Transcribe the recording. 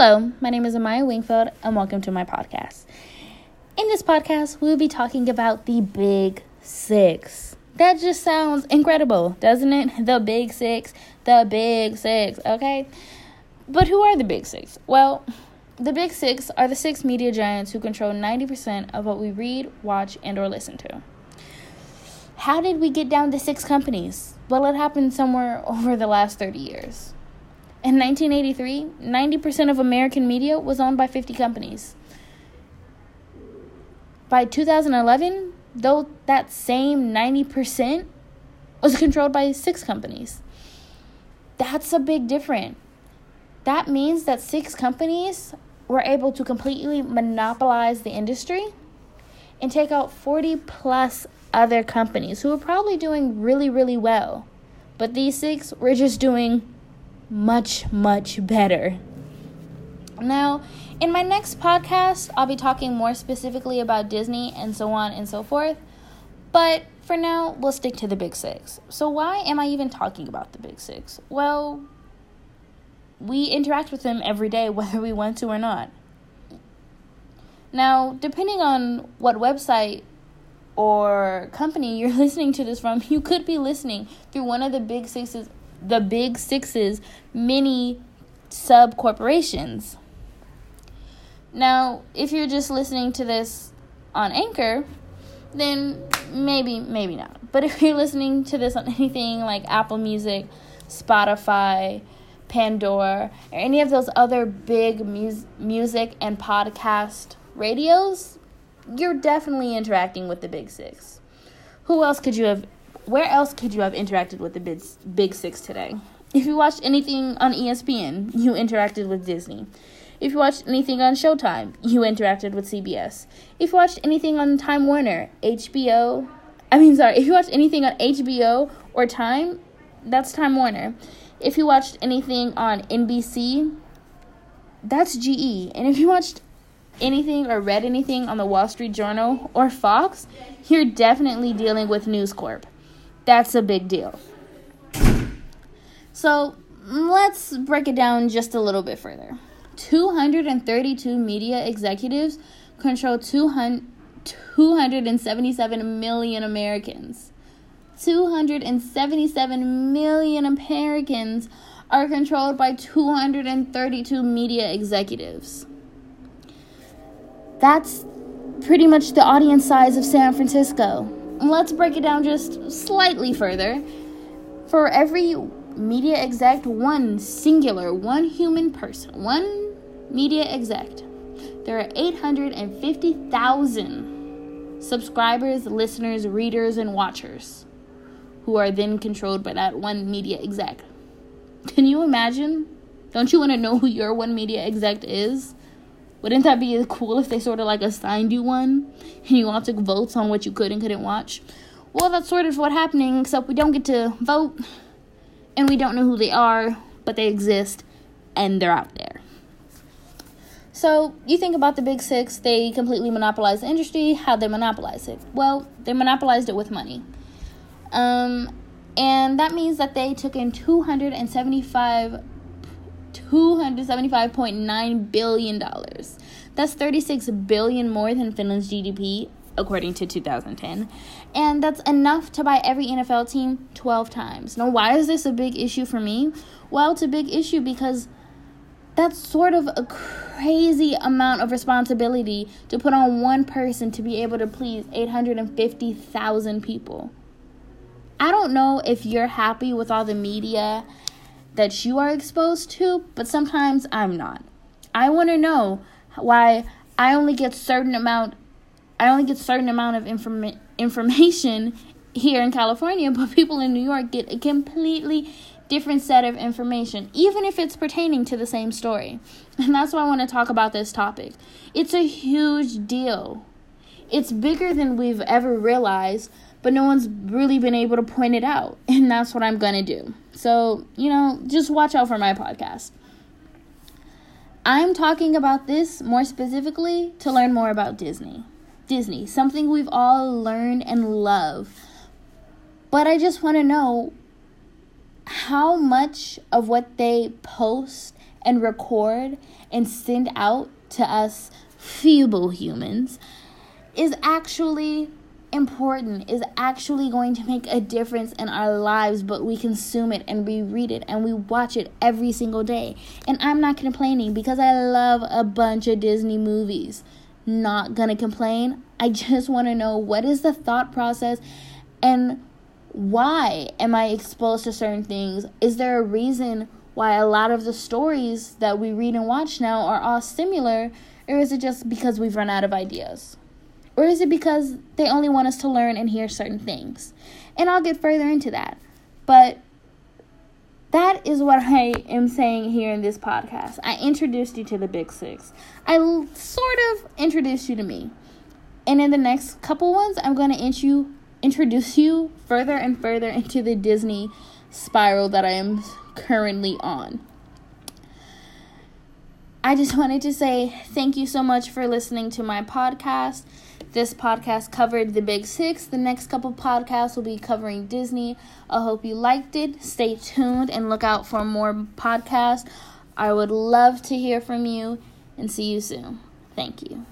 Hello, my name is Amaya Wingfield, and welcome to my podcast. In this podcast, we will be talking about the Big Six. That just sounds incredible, doesn't it? The Big Six, the Big Six, okay? But who are the Big Six? Well, the Big Six are the six media giants who control 90% of what we read, watch, and or listen to. How did we get down to six companies? Well, it happened somewhere over the last 30 years. In 1983, 90% of American media was owned by 50 companies. By 2011, though that same 90% was controlled by six companies. That's a big difference. That means that six companies were able to completely monopolize the industry and take out 40 plus other companies who were probably doing really, really well. But these six were just doing much, much better. Now, in my next podcast, I'll be talking more specifically about Disney and so on and so forth. But for now, we'll stick to the big six. So, why am I even talking about the big six? Well, we interact with them every day, whether we want to or not. Now, depending on what website or company you're listening to this from, you could be listening through one of the big sixes the big six's many sub corporations. Now, if you're just listening to this on Anchor, then maybe, maybe not. But if you're listening to this on anything like Apple Music, Spotify, Pandora, or any of those other big mu- music and podcast radios, you're definitely interacting with the Big Six. Who else could you have where else could you have interacted with the big, big six today? If you watched anything on ESPN, you interacted with Disney. If you watched anything on Showtime, you interacted with CBS. If you watched anything on Time Warner, HBO, I mean, sorry, if you watched anything on HBO or Time, that's Time Warner. If you watched anything on NBC, that's GE. And if you watched anything or read anything on the Wall Street Journal or Fox, you're definitely dealing with News Corp. That's a big deal. So let's break it down just a little bit further. 232 media executives control 277 million Americans. 277 million Americans are controlled by 232 media executives. That's pretty much the audience size of San Francisco let's break it down just slightly further. For every media exec, one singular, one human person, one media exec, there are 850,000 subscribers, listeners, readers, and watchers who are then controlled by that one media exec. Can you imagine? Don't you want to know who your one media exec is? Wouldn't that be cool if they sort of like assigned you one and you all took votes on what you could and couldn't watch? Well, that's sort of what's happening, except we don't get to vote and we don't know who they are, but they exist and they're out there. So, you think about the big six, they completely monopolized the industry. How they monopolize it? Well, they monopolized it with money. Um, and that means that they took in 275 $275.9 billion. That's 36 billion more than Finland's GDP according to 2010. And that's enough to buy every NFL team 12 times. Now, why is this a big issue for me? Well, it's a big issue because that's sort of a crazy amount of responsibility to put on one person to be able to please 850,000 people. I don't know if you're happy with all the media that you are exposed to, but sometimes I'm not. I want to know why I only get certain amount I only get certain amount of inform- information here in California, but people in New York get a completely different set of information, even if it's pertaining to the same story. And that's why I want to talk about this topic. It's a huge deal. It's bigger than we've ever realized, but no one's really been able to point it out. And that's what I'm going to do. So, you know, just watch out for my podcast. I'm talking about this more specifically to learn more about Disney. Disney, something we've all learned and love. But I just want to know how much of what they post and record and send out to us feeble humans is actually important is actually going to make a difference in our lives, but we consume it and we read it and we watch it every single day. And I'm not complaining because I love a bunch of Disney movies. Not gonna complain. I just want to know what is the thought process and why am I exposed to certain things? Is there a reason why a lot of the stories that we read and watch now are all similar, or is it just because we've run out of ideas? Or is it because they only want us to learn and hear certain things? And I'll get further into that. But that is what I am saying here in this podcast. I introduced you to the Big Six. I sort of introduced you to me. And in the next couple ones, I'm going to introduce you further and further into the Disney spiral that I am currently on. I just wanted to say thank you so much for listening to my podcast. This podcast covered the big six. The next couple podcasts will be covering Disney. I hope you liked it. Stay tuned and look out for more podcasts. I would love to hear from you and see you soon. Thank you.